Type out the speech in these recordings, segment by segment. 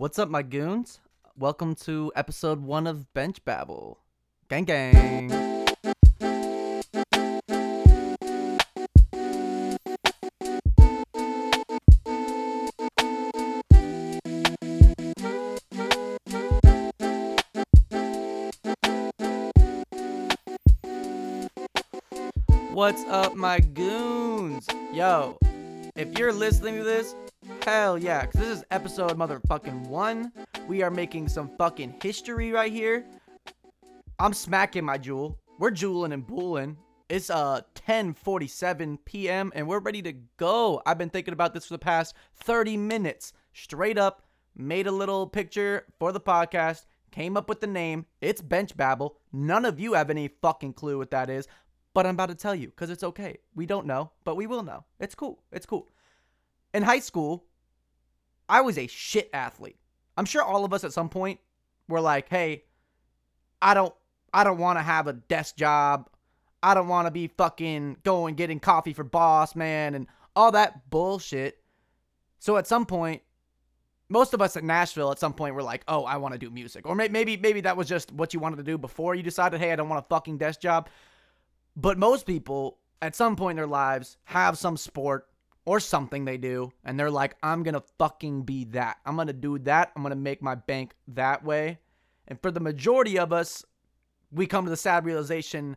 What's up, my goons? Welcome to episode one of Bench Babble. Gang gang. What's up, my goons? Yo, if you're listening to this, hell yeah, because this is episode motherfucking one. We are making some fucking history right here. I'm smacking my Juul. We're Juuling and booling. It's uh 10:47 p.m. and we're ready to go. I've been thinking about this for the past 30 minutes. Straight up, made a little picture for the podcast, came up with the name. It's Bench Babble. None of you have any fucking clue what that is, but I'm about to tell you because it's okay. We don't know, but we will know. It's cool. It's cool. In high school, I was a shit athlete. I'm sure all of us at some point were like, "Hey, I don't I don't want to have a desk job. I don't want to be fucking going getting coffee for boss man and all that bullshit." So at some point, most of us at Nashville at some point were like, "Oh, I want to do music." Or maybe maybe that was just what you wanted to do before you decided, "Hey, I don't want a fucking desk job." But most people at some point in their lives have some sport or something they do and they're like, "I'm to fucking be that. I'm to do that. I'm to make my bank that way." And for the majority of us, we come to the sad realization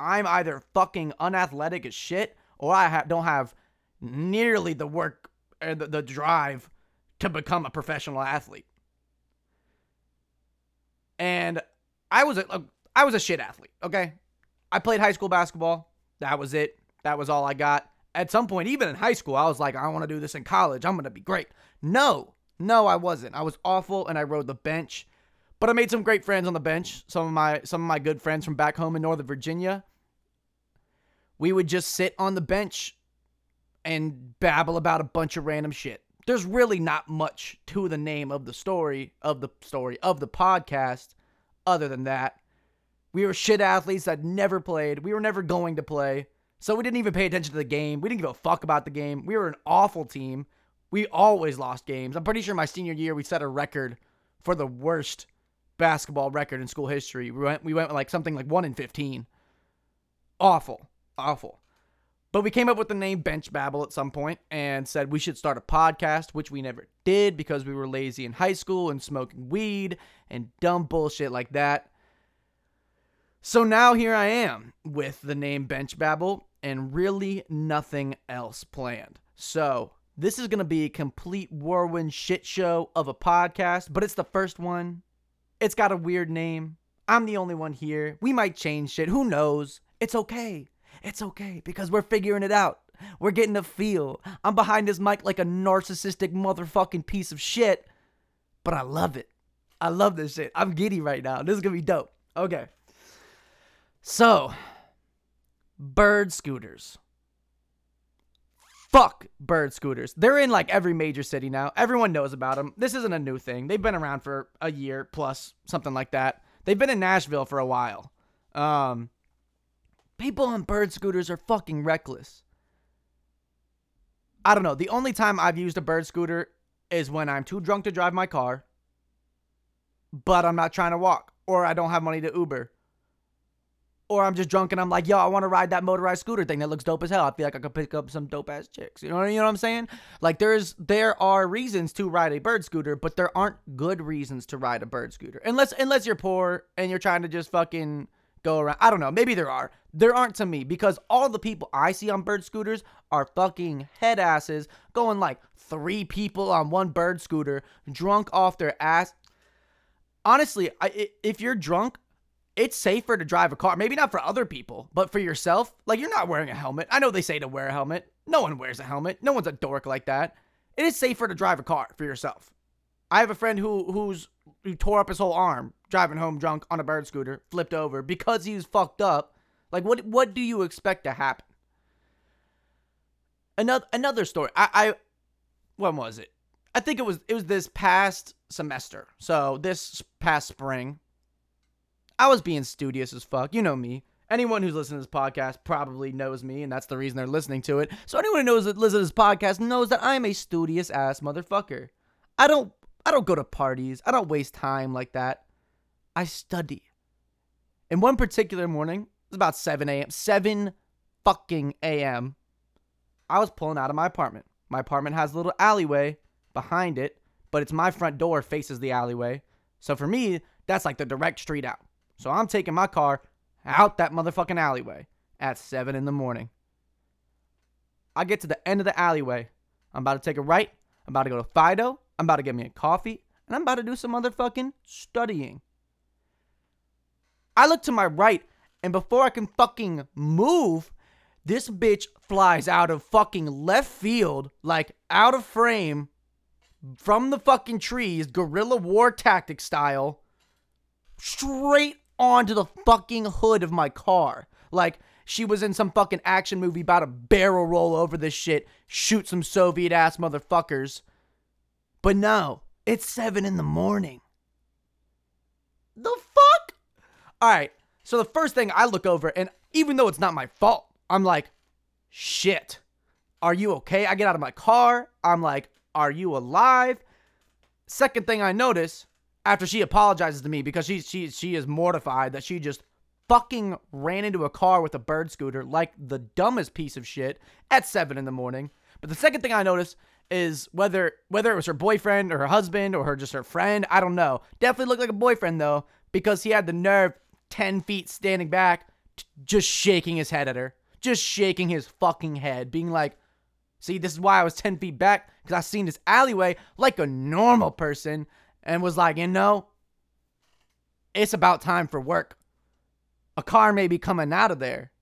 I'm either fucking unathletic as shit or I ha- don't have nearly the work or the, the drive to become a professional athlete. And I was a I was a shit athlete, okay? I played high school basketball. That was it. That was all I got. At some point, even in high school, I was like, I want to do this in college. I'm going to be great. No, no, I wasn't. I was awful and I rode the bench. But I made some great friends on the bench. Some of my some of my good friends from back home in Northern Virginia. We would just sit on the bench and babble about a bunch of random shit. There's really not much to the name of the story of the story of the podcast other than that. We were shit athletes that never played. We were never going to play. So we didn't even pay attention to the game. We didn't give a fuck about the game. We were an awful team. We always lost games. I'm pretty sure my senior year we set a record for the worst basketball record in school history. We went we went like something like 1 in 15. Awful. Awful. But we came up with the name Bench Babble at some point and said we should start a podcast, which we never did because we were lazy in high school and smoking weed and dumb bullshit like that. So now here I am with the name Bench Babble and really nothing else planned. So this is going to be a complete whirlwind shit show of a podcast, but it's the first one. It's got a weird name. I'm the only one here. We might change shit. Who knows? It's okay. It's okay because we're figuring it out. We're getting a feel. I'm behind this mic like a narcissistic motherfucking piece of shit, but I love it. I love this shit. I'm giddy right now. This is going to be dope. Okay. So, bird scooters. Fuck bird scooters. They're in like every major city now. Everyone knows about them. This isn't a new thing. They've been around for a year plus, something like that. They've been in Nashville for a while. Um, people on bird scooters are fucking reckless. I don't know. The only time I've used a bird scooter is when I'm too drunk to drive my car, but I'm not trying to walk, or I don't have money to Uber or I'm just drunk and I'm like, yo, I want to ride that motorized scooter thing that looks dope as hell. I feel like I could pick up some dope ass chicks. You know, you know what I'm saying? Like there's there are reasons to ride a bird scooter, but there aren't good reasons to ride a bird scooter. Unless unless you're poor and you're trying to just fucking go around. I don't know. Maybe there are. There aren't to me because all the people I see on bird scooters are fucking head asses going like three people on one bird scooter, drunk off their ass. Honestly, I, if you're drunk, it's safer to drive a car. Maybe not for other people, but for yourself. Like you're not wearing a helmet. I know they say to wear a helmet. No one wears a helmet. No one's a dork like that. It is safer to drive a car for yourself. I have a friend who who's who tore up his whole arm driving home drunk on a bird scooter, flipped over because he was fucked up. Like what what do you expect to happen? Another another story. I I when was it? I think it was it was this past semester. So this past spring, I was being studious as fuck. You know me. Anyone who's listening to this podcast probably knows me, and that's the reason they're listening to it. So anyone who knows that listens to this podcast knows that I'm a studious ass motherfucker. I don't I don't go to parties. I don't waste time like that. I study. And one particular morning, it was about 7 a.m. 7 fucking a.m. I was pulling out of my apartment. My apartment has a little alleyway behind it, but it's my front door faces the alleyway. So for me, that's like the direct street out. So I'm taking my car out that motherfucking alleyway at 7 in the morning. I get to the end of the alleyway. I'm about to take a right. I'm about to go to Fido. I'm about to get me a coffee. And I'm about to do some motherfucking studying. I look to my right, and before I can fucking move, this bitch flies out of fucking left field, like out of frame, from the fucking trees, guerrilla war tactic style, straight onto the fucking hood of my car. Like she was in some fucking action movie about to barrel roll over this shit, shoot some Soviet ass motherfuckers. But no, it's seven in the morning. The fuck? All right. So the first thing I look over, and even though it's not my fault, I'm like, shit. Are you okay? I get out of my car. I'm like, are you alive? Second thing I notice after she apologizes to me because she she she is mortified that she just fucking ran into a car with a bird scooter like the dumbest piece of shit at seven in the morning. But the second thing I notice is whether whether it was her boyfriend or her husband or her just her friend. I don't know. Definitely looked like a boyfriend though because he had the nerve ten feet standing back, t- just shaking his head at her, just shaking his fucking head, being like, "See, this is why I was ten feet back because I seen this alleyway like a normal person." And was like, you know, it's about time for work. A car may be coming out of there.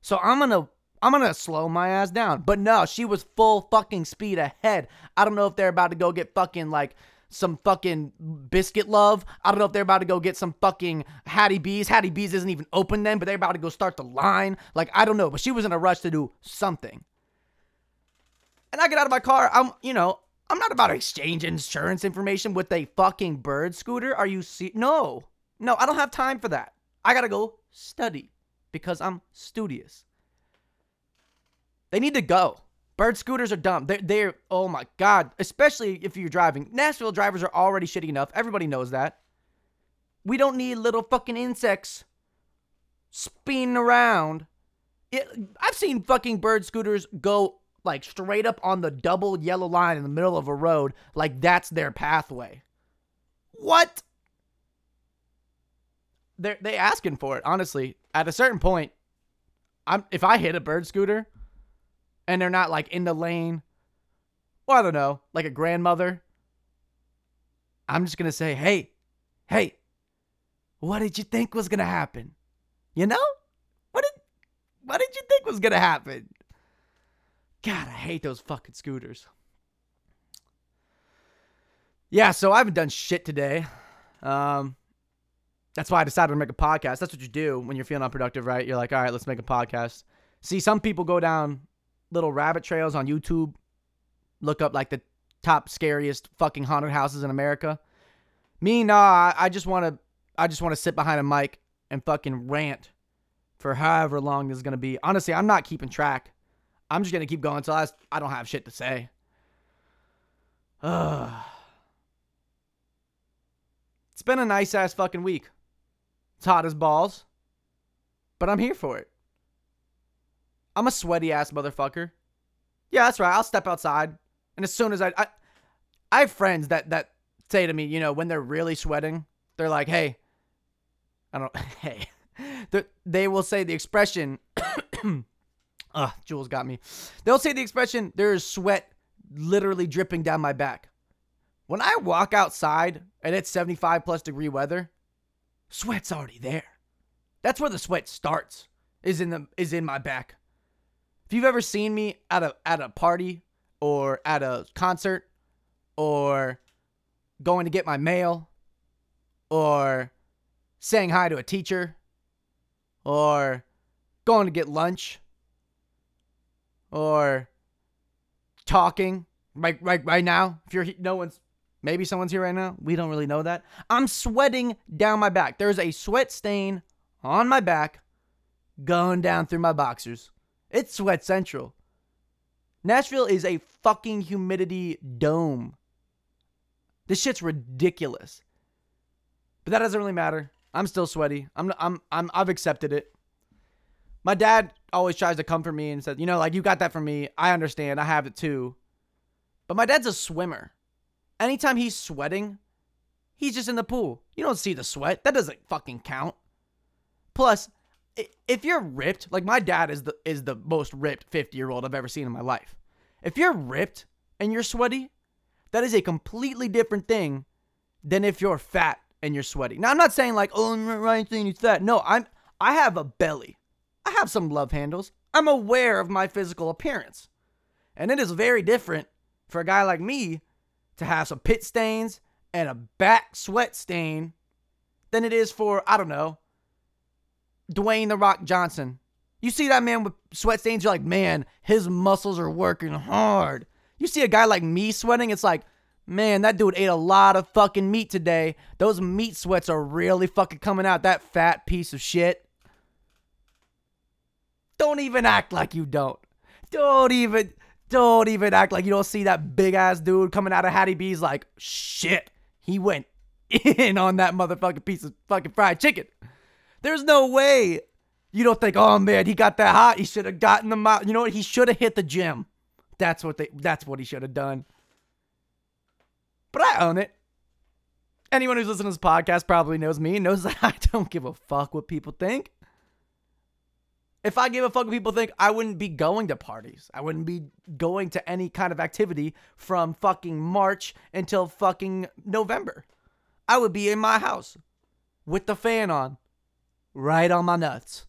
So I'm gonna I'm gonna slow my ass down. But no, she was full fucking speed ahead. I don't know if they're about to go get fucking like some fucking biscuit love. I don't know if they're about to go get some fucking Hattie B's. Hattie B's isn't even open then, but they're about to go start the line. Like, I don't know, but she was in a rush to do something. And I get out of my car. I'm, you know, I'm not about to exchange insurance information with a fucking bird scooter. Are you see? No, no, I don't have time for that. I gotta go study because I'm studious. They need to go. Bird scooters are dumb. They're, they're, oh my God. Especially if you're driving. Nashville drivers are already shitty enough. Everybody knows that. We don't need little fucking insects spinning around. It, I've seen fucking bird scooters go like straight up on the double yellow line in the middle of a road, like that's their pathway. What? They're they asking for it, honestly. At a certain point, I'm if I hit a bird scooter and they're not like in the lane, or I don't know, like a grandmother, I'm just gonna say, hey, hey, what did you think was gonna happen? You know? What did what did you think was gonna happen? God, I hate those fucking scooters. Yeah, so I haven't done shit today. Um, that's why I decided to make a podcast. That's what you do when you're feeling unproductive, right? You're like, all right, let's make a podcast. See, some people go down little rabbit trails on YouTube, look up like the top scariest fucking haunted houses in America. Me, nah, I just want to, I just want to sit behind a mic and fucking rant for however long this is gonna be. Honestly, I'm not keeping track. I'm just gonna keep going until I, I don't have shit to say. Ugh. It's been a nice ass fucking week. It's hot as balls, but I'm here for it. I'm a sweaty ass motherfucker. Yeah, that's right. I'll step outside, and as soon as I, I, I have friends that that say to me, you know, when they're really sweating, they're like, "Hey, I don't, hey," they they will say the expression. Ugh, Jules got me. They'll say the expression, there is sweat literally dripping down my back. When I walk outside and it's 75 plus degree weather, sweat's already there. That's where the sweat starts. Is in the is in my back. If you've ever seen me at a at a party or at a concert or going to get my mail or saying hi to a teacher or going to get lunch or talking right right right now if you're no one's maybe someone's here right now we don't really know that i'm sweating down my back there's a sweat stain on my back going down through my boxers it's sweat central nashville is a fucking humidity dome This shit's ridiculous. But that doesn't really matter. I'm still sweaty. I'm I'm I'm I've accepted it. My dad always tries to comfort me and says, "You know, like you got that from me. I understand. I have it too." But my dad's a swimmer. Anytime he's sweating, he's just in the pool. You don't see the sweat. That doesn't fucking count. Plus, if you're ripped, like my dad is the is the most ripped 50-year-old I've ever seen in my life. If you're ripped and you're sweaty, that is a completely different thing than if you're fat and you're sweaty. Now I'm not saying like, oh, Ryan saying he's fat. No, I'm I have a belly. I have some love handles. I'm aware of my physical appearance. And it is very different for a guy like me to have some pit stains and a back sweat stain than it is for, I don't know, Dwayne The Rock Johnson. You see that man with sweat stains, you're like, man, his muscles are working hard. You see a guy like me sweating, it's like, man, that dude ate a lot of fucking meat today. Those meat sweats are really fucking coming out, that fat piece of shit. Don't even act like you don't. Don't even, don't even act like you don't see that big ass dude coming out of Hattie B's like, shit, he went in on that motherfucking piece of fucking fried chicken. There's no way you don't think, oh man, he got that hot. He should have gotten the out. You know what? He should have hit the gym. That's what they. That's what he should have done. But I own it. Anyone who's listening to this podcast probably knows me knows that I don't give a fuck what people think. If I gave a fuck what people think, I wouldn't be going to parties. I wouldn't be going to any kind of activity from fucking March until fucking November. I would be in my house with the fan on, right on my nuts.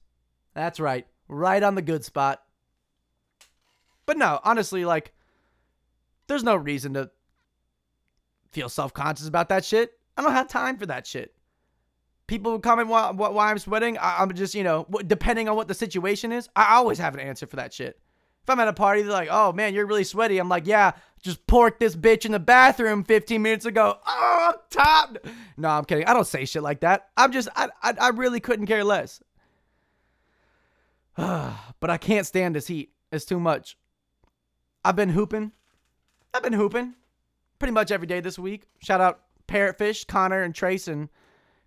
That's right, right on the good spot. But no, honestly, like, there's no reason to feel self conscious about that shit. I don't have time for that shit. People comment why, why I'm sweating. I, am just, you know, depending on what the situation is, I always have an answer for that shit. If I'm at a party, they're like, oh man, you're really sweaty. I'm like, yeah, just porked this bitch in the bathroom 15 minutes ago. Oh, I'm top. No, I'm kidding. I don't say shit like that. I'm just, I, I, I really couldn't care less. but I can't stand this heat. It's too much. I've been hooping. I've been hooping pretty much every day this week. Shout out Parrotfish, Connor, and Trace, and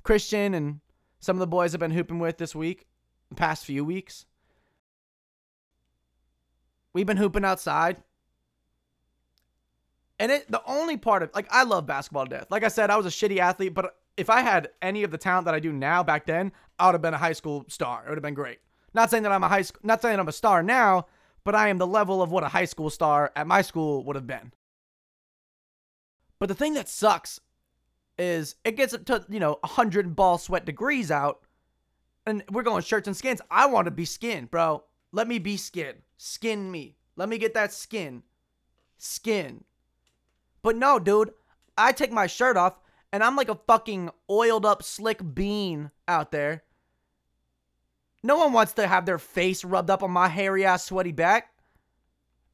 Christian, and some of the boys I've been hooping with this week, the past few weeks. We've been hooping outside. And it the only part of like I love basketball to death. Like I said, I was a shitty athlete, but if I had any of the talent that I do now back then, I would have been a high school star. It would have been great. Not saying that I'm a high school not saying I'm a star now, but I am the level of what a high school star at my school would have been. But the thing that sucks is it gets up to, you know, 100 ball sweat degrees out and we're going shirts and skins. I want to be skin, bro. Let me be skin. Skin me. Let me get that skin. Skin. But no, dude. I take my shirt off and I'm like a fucking oiled up slick bean out there. No one wants to have their face rubbed up on my hairy ass sweaty back.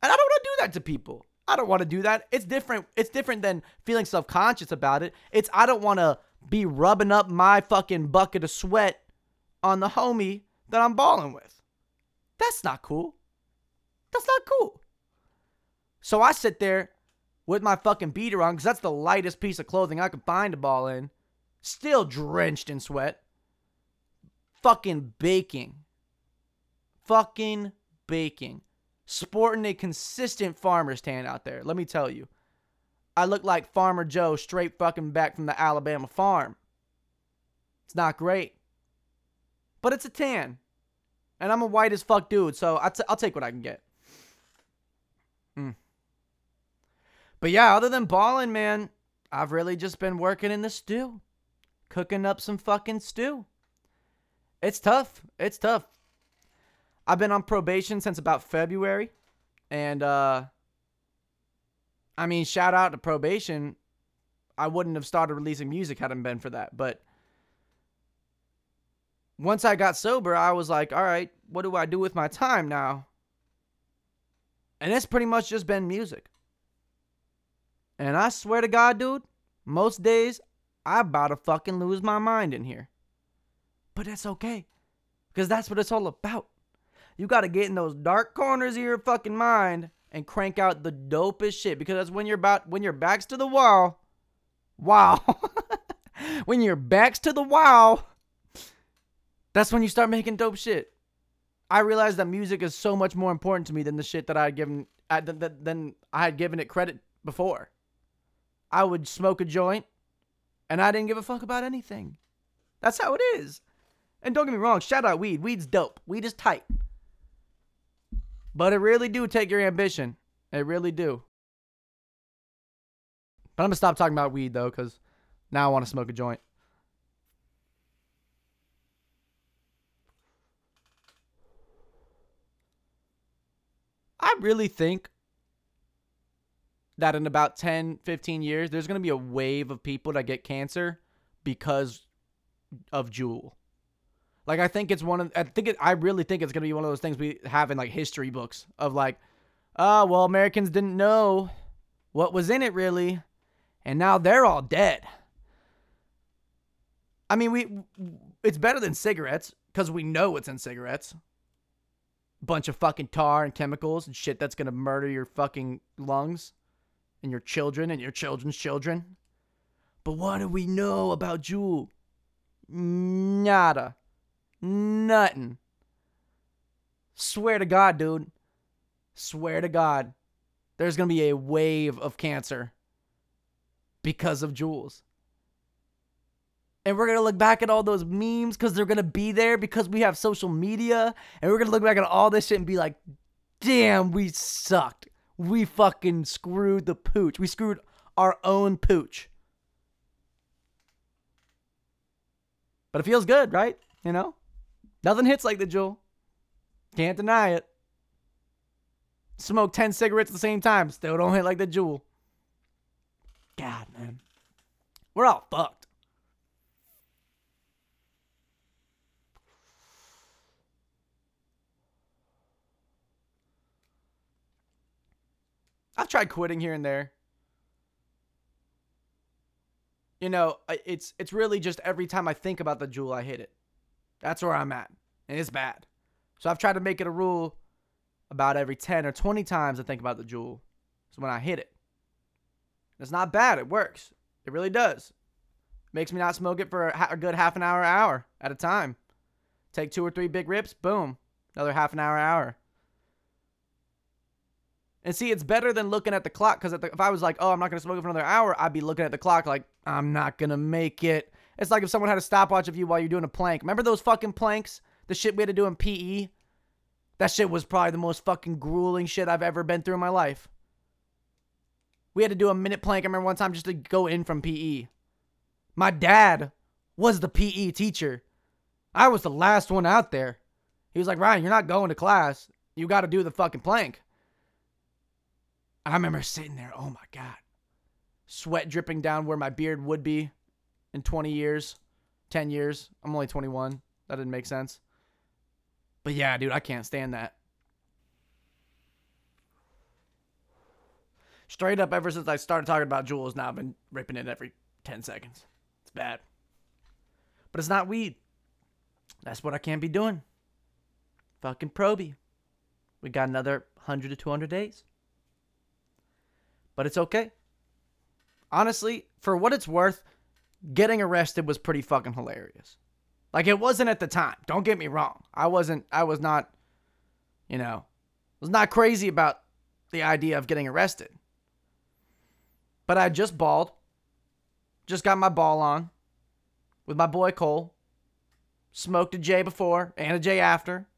And I don't want to do that to people. I don't want to do that. It's different. It's different than feeling self conscious about it. It's I don't want to be rubbing up my fucking bucket of sweat on the homie that I'm balling with. That's not cool. That's not cool. So I sit there with my fucking beater on because that's the lightest piece of clothing I could find to ball in, still drenched in sweat. Fucking baking. Fucking baking sporting a consistent farmer's tan out there. Let me tell you. I look like Farmer Joe straight fucking back from the Alabama farm. It's not great. But it's a tan. And I'm a white as fuck dude, so i t- I'll take what I can get. Mm. But yeah, other than balling, man, I've really just been working in the stew. Cooking up some fucking stew. It's tough. It's tough. I've been on probation since about February. And uh I mean, shout out to probation. I wouldn't have started releasing music hadn't been for that. But once I got sober, I was like, all right, what do I do with my time now? And it's pretty much just been music. And I swear to God, dude, most days I about to fucking lose my mind in here. But that's okay. Because that's what it's all about. You got to get in those dark corners of your fucking mind and crank out the dopest shit because that's when you're about when your back's to the wall, wow. when your back's to the wow, that's when you start making dope shit. I realized that music is so much more important to me than the shit that I had given uh, than I had given it credit before. I would smoke a joint and I didn't give a fuck about anything. That's how it is. And don't get me wrong, shout out weed. Weed's dope. Weed is tight. But it really do take your ambition. It really do. But I'm gonna stop talking about weed though, because now I want to smoke a joint. I really think that in about 10, 15 years, there's going to be a wave of people that get cancer because of Juul. Like I think it's one of I think it, I really think it's to be one of those things we have in like history books of like oh, well Americans didn't know what was in it really and now they're all dead. I mean, we it's better than cigarettes cuz we know what's in cigarettes bunch of fucking tar and chemicals and shit that's gonna murder your fucking lungs and your children and your children's children. But what do we know about Juul? Nada. Nothing. Swear to God, dude. Swear to God. There's gonna be a wave of cancer because of Juuls. And we're gonna look back at all those memes because they're gonna be there because we have social media. And we're gonna look back at all this shit and be like, damn, we sucked. We fucking screwed the pooch. We screwed our own pooch. But it feels good, right? You know? Nothing hits like the Juul. Can't deny it. Smoke 10 cigarettes at the same time. Still don't hit like the Juul. God, man. We're all fucked. I've tried quitting here and there. You know, it's it's really just every time I think about the Juul, I hit it. That's where I'm at, and it's bad. So I've tried to make it a rule about every 10 or 20 times I think about the Juul. So when I hit it, it's not bad. It works. It really does. Makes me not smoke it for a, good half an hour, hour at a time. Take two or three big rips, boom, another half an hour, hour. And see, it's better than looking at the clock because if I was like, oh, I'm not going to smoke it for another hour, I'd be looking at the clock like, I'm not going to make it. It's like if someone had a stopwatch of you while you're doing a plank. Remember those fucking planks? The shit we had to do in PE? That shit was probably the most fucking grueling shit I've ever been through in my life. We had to do a minute plank. I remember one time just to go in from PE. My dad was the PE teacher. I was the last one out there. He was like, Ryan, you're not going to class. You got to do the fucking plank. I remember sitting there, oh my God. Sweat dripping down where my beard would be in 20 years, 10 years. I'm only 21. That didn't make sense. But yeah, dude, I can't stand that. Straight up, ever since I started talking about Juuls, now I've been ripping it every 10 seconds. It's bad. But it's not weed. That's what I can't be doing. Fucking Proby. We got another 100 to 200 days but it's okay. Honestly, for what it's worth, getting arrested was pretty fucking hilarious. Like it wasn't at the time. Don't get me wrong. I wasn't I was not you know, was not crazy about the idea of getting arrested. But I just balled. Just got my ball on with my boy Cole. Smoked a J before and a J after.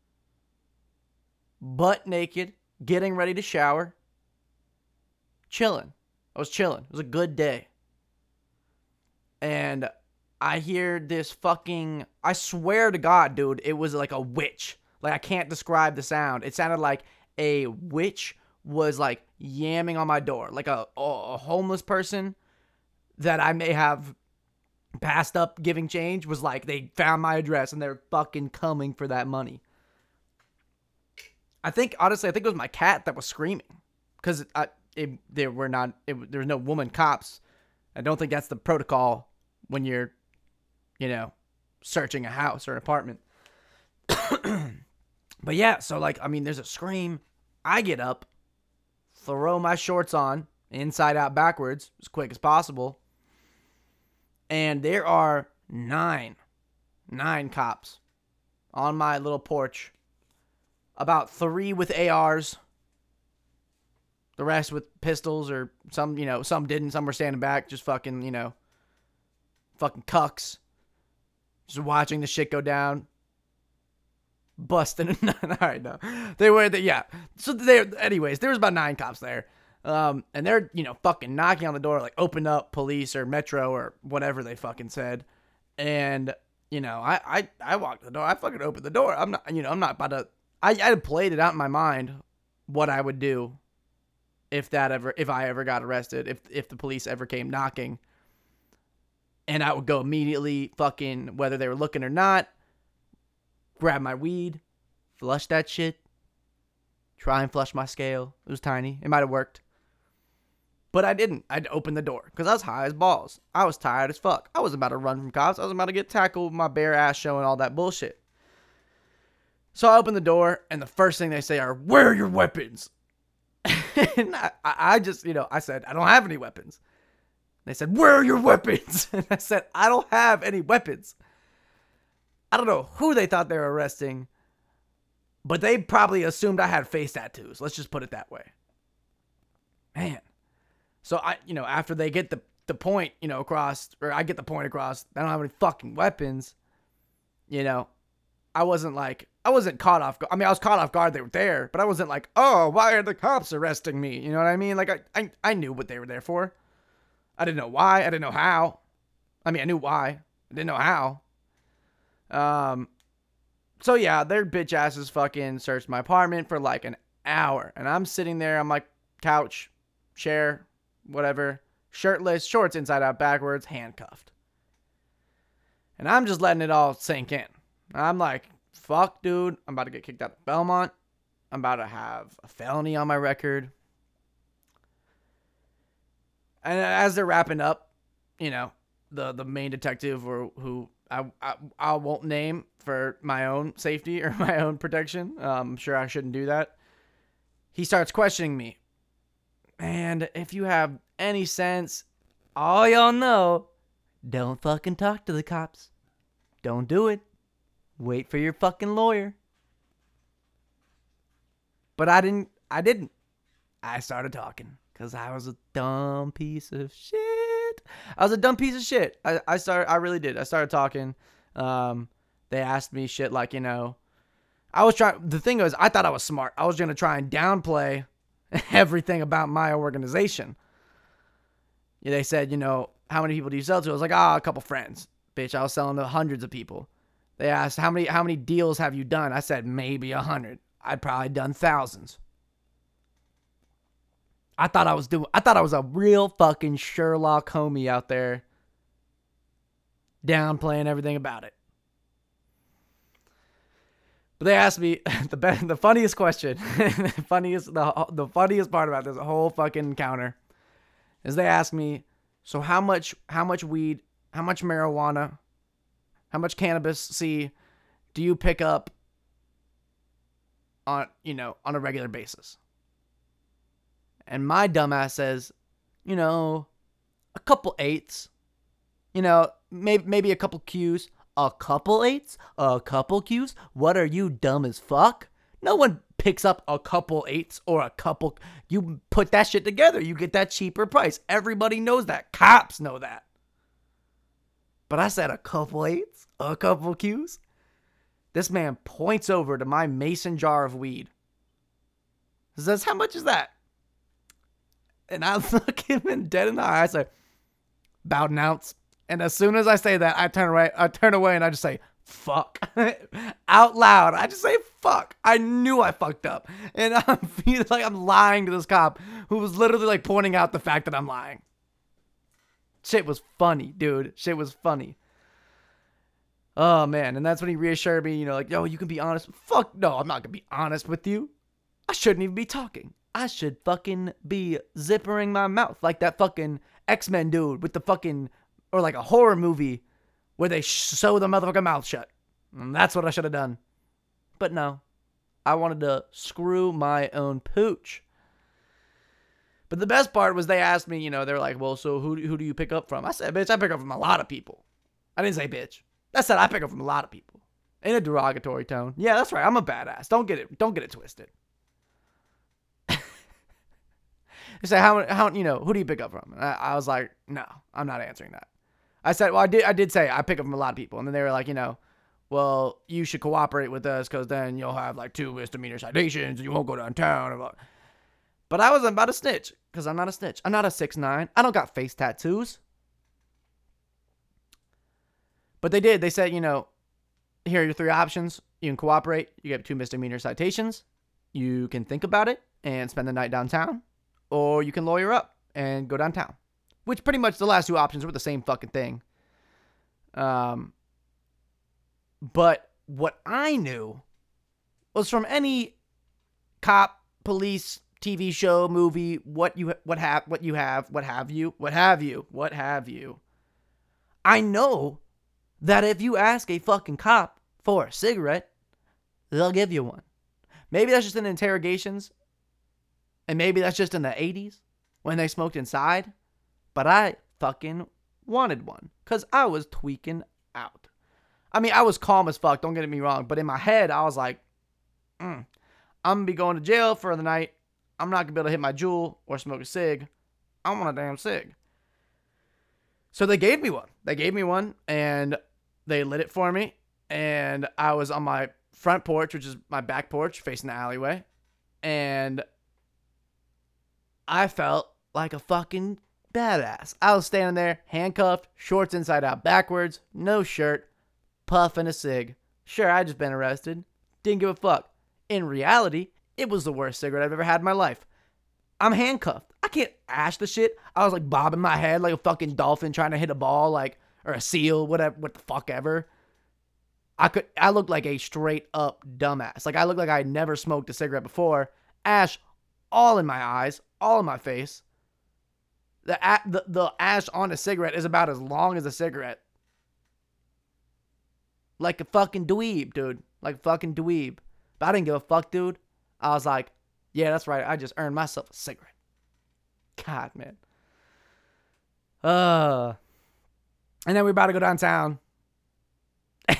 Butt naked, getting ready to shower chilling. I was chilling. It was a good day. And I hear this fucking I swear to God, dude, it was like a witch. Like I can't describe the sound. It sounded like a witch was like yamming on my door. Like a, a homeless person that I may have passed up giving change was like they found my address and they're fucking coming for that money. I think honestly, I think it was my cat that was screaming because I it, there were not it, there was no woman cops. I don't think that's the protocol when you're, you know, searching a house or an apartment. but yeah, so like I mean, there's a scream. I get up, throw my shorts on, inside out backwards, as quick as possible. And there are nine, nine cops on my little porch. About three with ARs. The rest with pistols or some, you know, some didn't. Some were standing back, just fucking, you know, fucking cucks. Just watching the shit go down. Busting. All right, no. They were, the, yeah. So there, anyways, there was about nine cops there. Um, and they're, you know, fucking knocking on the door, like, open up police or metro or whatever they fucking said. And, you know, I, I, I walked the door. I fucking opened the door. I'm not, you know, I'm not about to, I, I played it out in my mind what I would do if that ever, if I ever got arrested, if, if the police ever came knocking. And I would go immediately, fucking, whether they were looking or not, grab my weed, flush that shit, try and flush my scale. It was tiny. It might have worked. But I didn't. I'd open the door because I was high as balls. I was tired as fuck. I was about to run from cops. I was about to get tackled with my bare ass showing all that bullshit. So I open the door, and the first thing they say are, Where are your weapons? and I, I just, you know, I said, I don't have any weapons. They said, Where are your weapons? And I said, I don't have any weapons. I don't know who they thought they were arresting, but they probably assumed I had face tattoos. Let's just put it that way. Man. So I, you know, after they get the the point, you know, across, or I get the point across, I don't have any fucking weapons. You know, I wasn't like I wasn't caught off. I mean, I was caught off guard. They were there, but I wasn't like, oh, why are the cops arresting me? You know what I mean? Like I, I, I knew what they were there for. I didn't know why. I didn't know how. I mean, I knew why. I didn't know how. Um, so yeah, their bitch asses fucking searched my apartment for like an hour, and I'm sitting there. on my couch, chair, whatever, shirtless, shorts inside out, backwards, handcuffed. And I'm just letting it all sink in. I'm like, fuck, dude. I'm about to get kicked out of Belmont. I'm about to have a felony on my record. And as they're wrapping up, you know, the the main detective or who I, I, I won't name for my own safety or my own protection. Um, I'm sure I shouldn't do that. He starts questioning me. And if you have any sense, all y'all know, don't fucking talk to the cops. Don't do it. Wait for your fucking lawyer. But I didn't I didn't. I started talking cuz I was a dumb piece of shit. I was a dumb piece of shit. I I started I really did. I started talking. Um they asked me shit like, you know, I was trying the thing was I thought I was smart. I was to try and downplay everything about my organization. They said, you know, how many people do you sell to? I was like, ah, oh, a couple friends. Bitch, I was selling to hundreds of people. They asked, how many how many deals have you done? I said, maybe a hundred. I'd probably done thousands. I thought I was doing I thought I was a real fucking Sherlock homie out there downplaying everything about it. But they asked me the be- the funniest question, the funniest the the funniest part about this whole fucking encounter is they asked me, so how much how much weed, how much marijuana, how much cannabis see do you pick up on you know on a regular basis? And my dumbass says, you know, a couple eights, you know, maybe maybe a couple Qs, a couple eights, a couple Qs. What are you dumb as fuck? No one picks up a couple eights or a couple. You put that shit together, you get that cheaper price. Everybody knows that. Cops know that. But I said a couple eights, a couple Qs. This man points over to my mason jar of weed. Says, How much is that? And I look him in dead in the eye. I say, an ounce. And as soon as I say that, I turn away. I turn away and I just say, fuck out loud. I just say fuck. I knew I fucked up. And I'm feeling like I'm lying to this cop who was literally like pointing out the fact that I'm lying. Shit was funny, dude. Shit was funny. Oh man, and that's when he reassured me, you know, like, yo, you can be honest. Fuck no, I'm not gonna be honest with you. I shouldn't even be talking. I should fucking be zippering my mouth like that fucking X-Men dude with the fucking or like a horror movie where they sew the motherfucking mouth shut. And that's what I should have done. But no, I wanted to screw my own pooch. But the best part was they asked me, you know, they're like, well, so who, who do you pick up from? I said, bitch, I pick up from a lot of people. I didn't say bitch. I said I pick up from a lot of people. In a derogatory tone. Yeah, that's right. I'm a badass. Don't get it. Don't get it twisted. they say how how you know who do you pick up from? I, I was like, no, I'm not answering that. I said, well, I did I did say I pick up from a lot of people, and then they were like, you know, well, you should cooperate with us because then you'll have like two misdemeanor citations and you won't go downtown. But I wasn't about to snitch because I'm not a snitch. I'm not a six nine. I don't got face tattoos. But they did. They said, you know, here are your three options. You can cooperate. You get two misdemeanor citations. You can think about it and spend the night downtown, or you can lawyer up and go downtown. Which pretty much the last two options were the same fucking thing. Um, but what I knew was from any cop, police, TV show, movie, what you what have what you have, what have you, what have you, what have you. I know that if you ask a fucking cop for a cigarette, they'll give you one. Maybe that's just in interrogations, and maybe that's just in the 80s when they smoked inside, but I fucking wanted one because I was tweaking out. I mean, I was calm as fuck, don't get me wrong, but in my head, I was like, mm, I'm gonna be going to jail for the night. I'm not gonna be able to hit my Juul or smoke a cig. I want a damn cig. So they gave me one. They gave me one and they lit it for me. And I was on my front porch, which is my back porch facing the alleyway. And I felt like a fucking badass. I was standing there, handcuffed, shorts inside out backwards, no shirt, puffing a cig. Sure, I just been arrested. Didn't give a fuck. In reality, it was the worst cigarette I've ever had in my life. I'm handcuffed. I can't ash the shit. I was like bobbing my head like a fucking dolphin trying to hit a ball, like or a seal, whatever, what the fuck ever. I could. I looked like a straight up dumbass. Like I looked like I never smoked a cigarette before. Ash, all in my eyes, all in my face. The the the ash on a cigarette is about as long as a cigarette. Like a fucking dweeb, dude. Like a fucking dweeb. But I didn't give a fuck, dude. I was like, yeah, that's right. I just earned myself a cigarette. God, man. Uh. And then we are about to go downtown.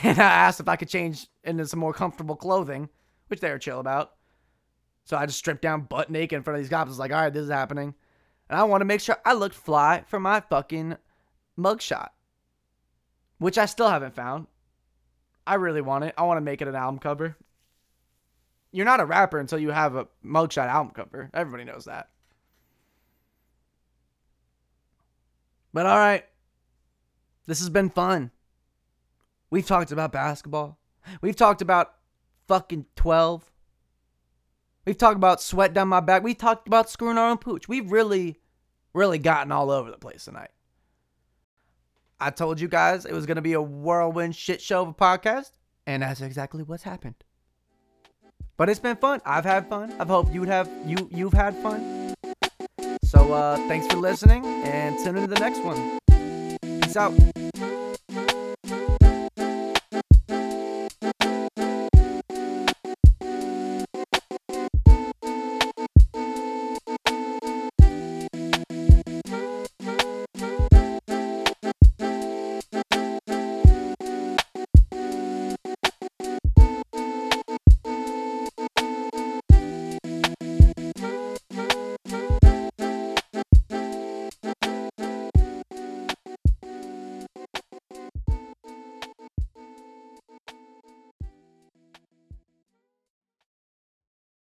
And I asked if I could change into some more comfortable clothing, which they were chill about. So I just stripped down butt naked in front of these cops. I was like, all right, this is happening. And I want to make sure I looked fly for my fucking mugshot, which I still haven't found. I really want it. I want to make it an album cover. You're not a rapper until you have a mugshot album cover. Everybody knows that. But all right. This has been fun. We've talked about basketball. We've talked about fucking 12. We've talked about sweat down my back. We've talked about screwing our own pooch. We've really, really gotten all over the place tonight. I told you guys it was going to be a whirlwind shit show of a podcast, and that's exactly what's happened. But it's been fun. I've had fun. I hope you'd have you you've had fun. So uh, thanks for listening, and tune into the next one. Peace out.